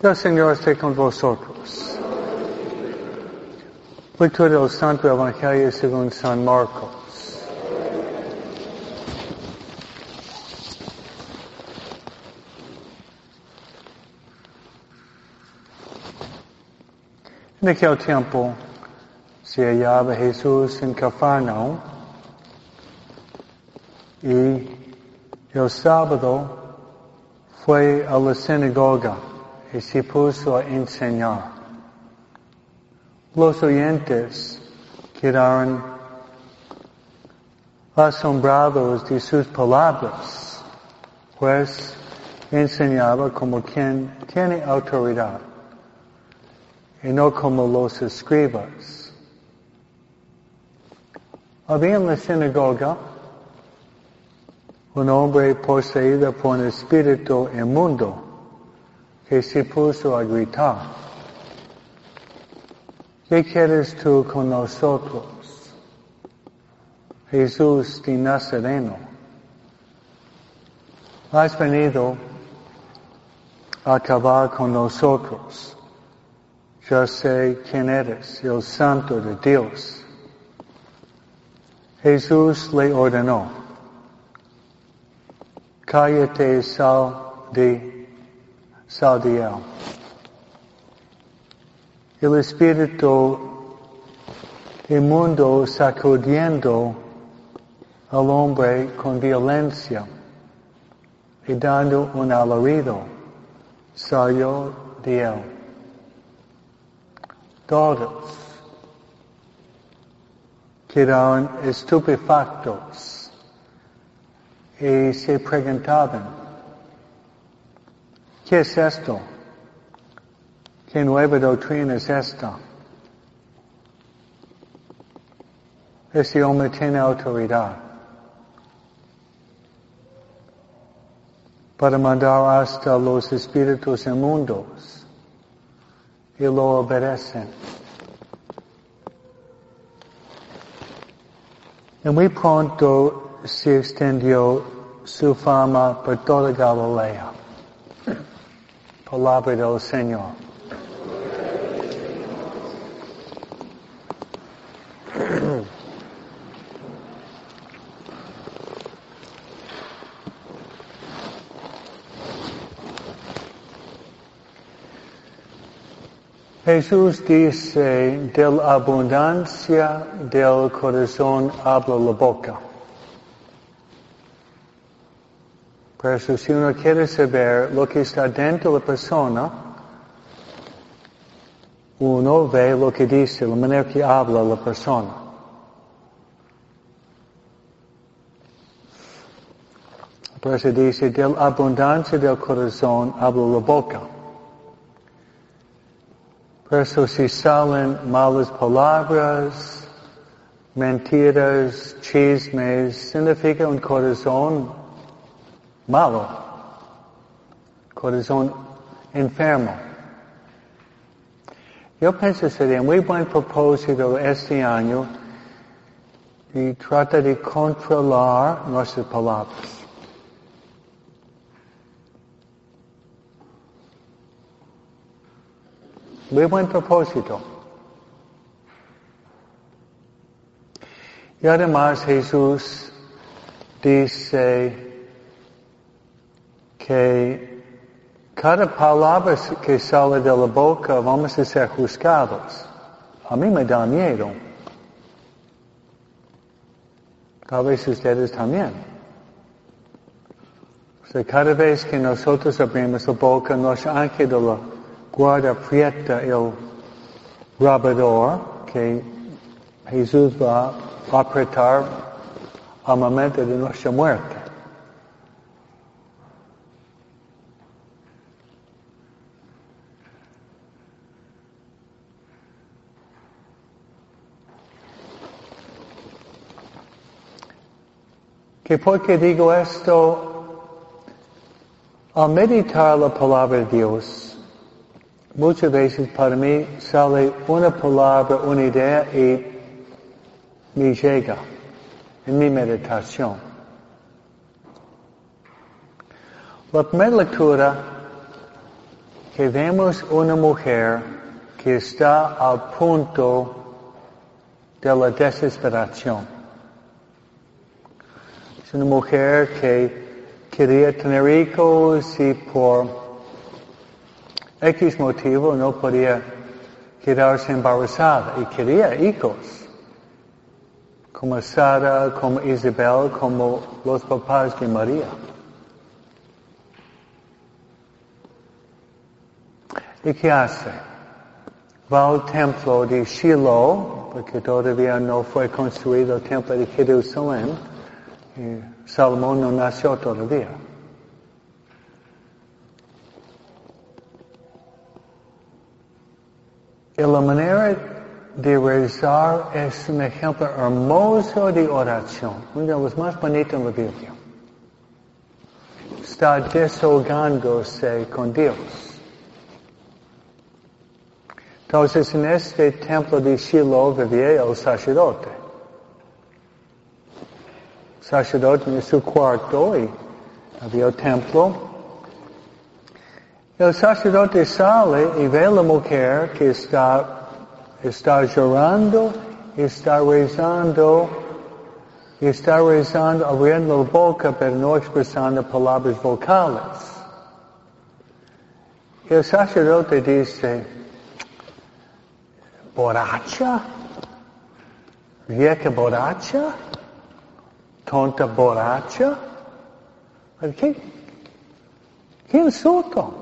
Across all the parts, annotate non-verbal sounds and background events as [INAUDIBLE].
El Señor esté con vosotros. Lectura del Santo Evangelio según San Marcos. En aquel tiempo se hallaba Jesús en Cafarnaum y el sábado fue a la sinagoga y se puso a enseñar. Los oyentes quedaron asombrados de sus palabras, pues enseñaba como quien tiene autoridad y no como los escribas. Había en la sinagoga un hombre poseído por un espíritu inmundo que se puso a gritar. ¿Qué quieres tú con nosotros? Jesús de Nazareno. Has venido a acabar con nosotros. Yo sé quién eres, el santo de Dios. Jesús le ordenó, cállate sal de, él. El espíritu inmundo sacudiendo al hombre con violencia y dando un alarido salió de él. Todos quedaron estupefactos y se preguntaban, ¿qué es esto? ¿Qué nueva doctrina es esta? Ese hombre tiene autoridad para mandar hasta los espíritus inmundos y lo obedecen. Y muy pronto se extendió su fama por toda Galilea. Palabra del Señor. Jesús dice, de la abundancia del corazón habla la boca. Por eso si uno quiere saber lo que está dentro de la persona, uno ve lo que dice, la manera que habla la persona. Por eso dice, de la abundancia del corazón habla la boca. Por eso si salen malas palabras, mentiras, chismes, significa un corazón malo, corazón enfermo. Yo pienso sería muy buen propósito este año y trata de controlar nuestras palabras. Muy buen propósito. Y además Jesús dice que cada palabra que sale de la boca vamos a ser juzgados. A mí me da miedo. Tal vez ustedes también. O sea, cada vez que nosotros abrimos la boca, nos ángel de la guarda aprieta el rabador que Jesús va a apretar al momento de nuestra muerte. Que porque digo esto, al meditar la palabra de Dios, muchas veces para mí sale una palabra, una idea y me llega en mi meditación. La primera lectura que vemos una mujer que está al punto de la desesperación. Es una mujer que quería tener hijos y por X motivo no podía quedarse embarazada y quería hijos, como Sara, como Isabel, como los papás de María. ¿Y qué hace? Va al templo de Shiloh, porque todavía no fue construido el templo de Jerusalén, y Salomón no nació todavía. Y la manera de rezar es un ejemplo hermoso de oración, uno de los más bonitos en la Biblia. Está desahogándose con Dios. Entonces en este templo de Shiloh vivía el sacerdote. El sacerdote en su cuarto y había el templo. El sacerdote sale y ve a la mujer que está, está llorando, está rezando, está rezando abriendo la boca pero no expresando palabras vocales. El sacerdote dice, borracha, vieja borracha, tonta borracha. ¿Qué, qué insulto?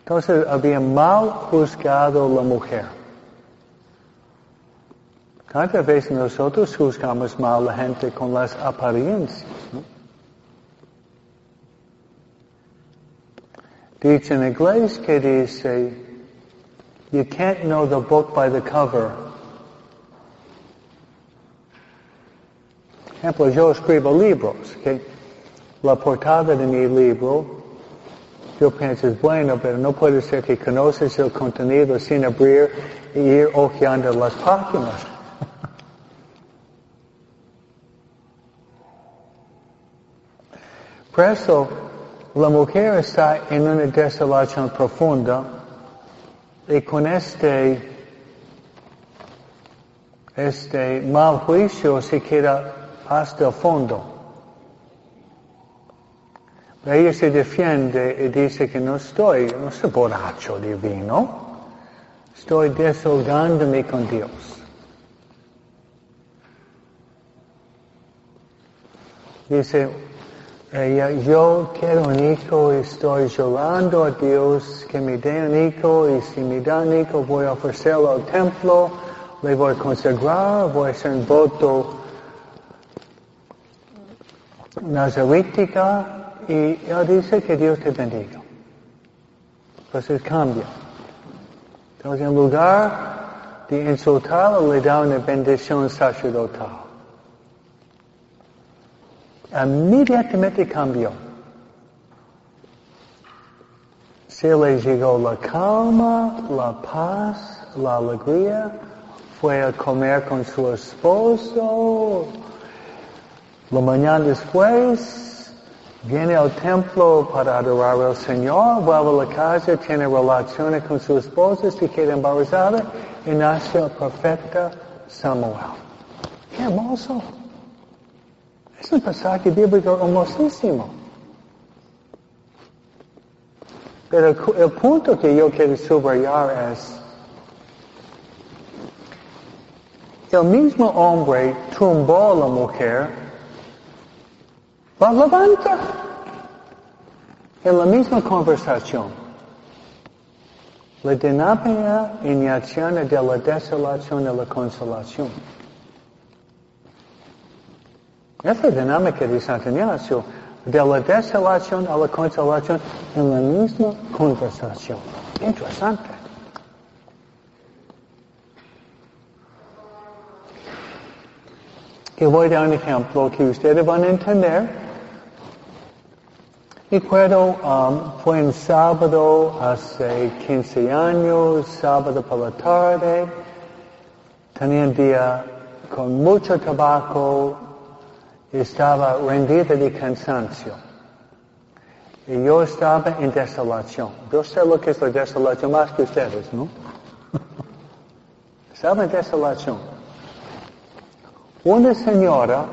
Entonces había mal juzgado la mujer. Cada vez nosotros juzgamos mal a la gente con las apariencias. ¿no? Dice en inglés que dice, you can't know the book by the cover. Ejemplo, yo escribo libros, la portada de mi libro, yo pienso es bueno, pero no puede ser que conoces el contenido sin abrir y ir ojeando las páginas. Por eso, la mujer está en una desolación profunda y con este, este mal juicio se queda hasta el fondo. Ella se defiende y dice que no estoy, no soy borracho de vino, estoy desahogándome con Dios. Dice, ella, yo quiero un hijo y estoy llorando a Dios que me dé un hijo y si me da un hijo voy a ofrecerlo al templo, le voy a consagrar, voy a hacer un voto nazarítica y él dice que Dios te bendiga. Entonces cambia. Entonces en lugar de insultarlo le da una bendición sacerdotal. Inmediatamente cambió. Se le llegó la calma, la paz, la alegría, fue a comer con su esposo. La mañana después, viene al templo para adorar al Señor, vuelve a la casa, tiene relaciones con su esposa, se queda embarazada y nace el profeta Samuel. ¡Qué hermoso! Es un pasaje bíblico hermosísimo. Pero el, punto que yo quiero subrayar es, el mismo hombre tumbó a la mujer, la levanta. En la misma conversación, la dinámica inicial de la desolación y la consolación. Esa dinámica de Santo Ignacio, de la desolación a la consolación en la misma conversación. Interesante. Y voy a dar un ejemplo que ustedes van a entender. Recuerdo, um, fue en sábado hace 15 años, sábado por la tarde. Tenía un día con mucho tabaco, estaba rendida de cansancio. Y yo estaba en desolación. Yo sé lo que es la desolación más que ustedes, ¿no? [LAUGHS] estaba en desolación. Una señora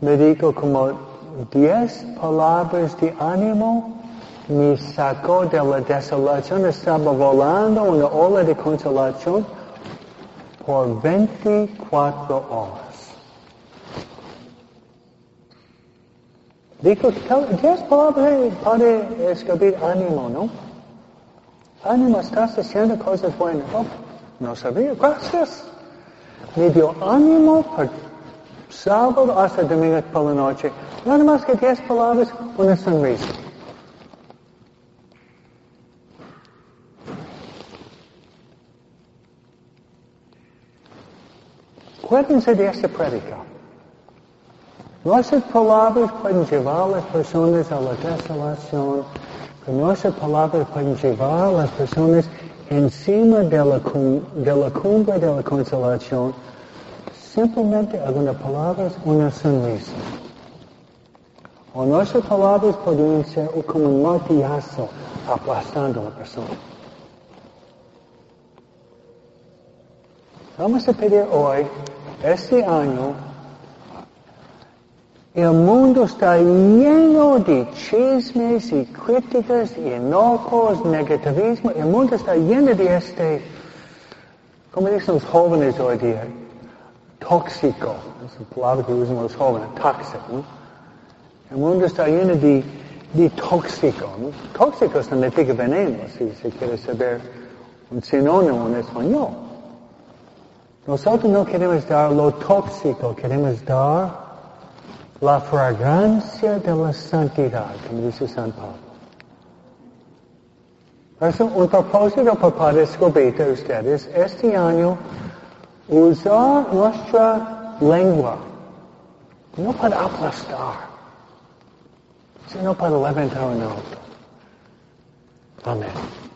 me dijo como diez palabras de ánimo, me sacó de la desolación, estaba volando una ola de consolación por 24 horas. Dijo, diez palabras para escribir ánimo, ¿no? Ánimo, estás haciendo cosas buenas. Oh, no sabía, gracias. Me dio ánimo para sábado hasta domingo por la noche. Nada más que diez palabras, una sonrisa. Cuéntense de esta prédica. Nuestras palabras pueden llevar a las personas a la desolación, pero nuestras palabras pueden llevar a las personas encima de la, de la cumbre de la consolación, simplemente algunas palabras, una sonrisa. O nuestras palabras pueden ser como un martillazo aplastando a la persona. Vamos a pedir hoy, este año, el mundo está lleno de chismes y críticas y enojos, negativismo. El mundo está lleno de este, como dicen los jóvenes hoy día, tóxico. Es la palabra que usan los jóvenes, tóxico. El mundo está lleno de, de tóxico. ¿no? Tóxico significa veneno, si se quiere saber un sinónimo en español. Nosotros no queremos dar lo tóxico, queremos dar la fragancia de la santidad, como dice San Pablo. Es un propósito para a ustedes este año usar nuestra lengua, no para aplastar, sino para levantar alto. Amén.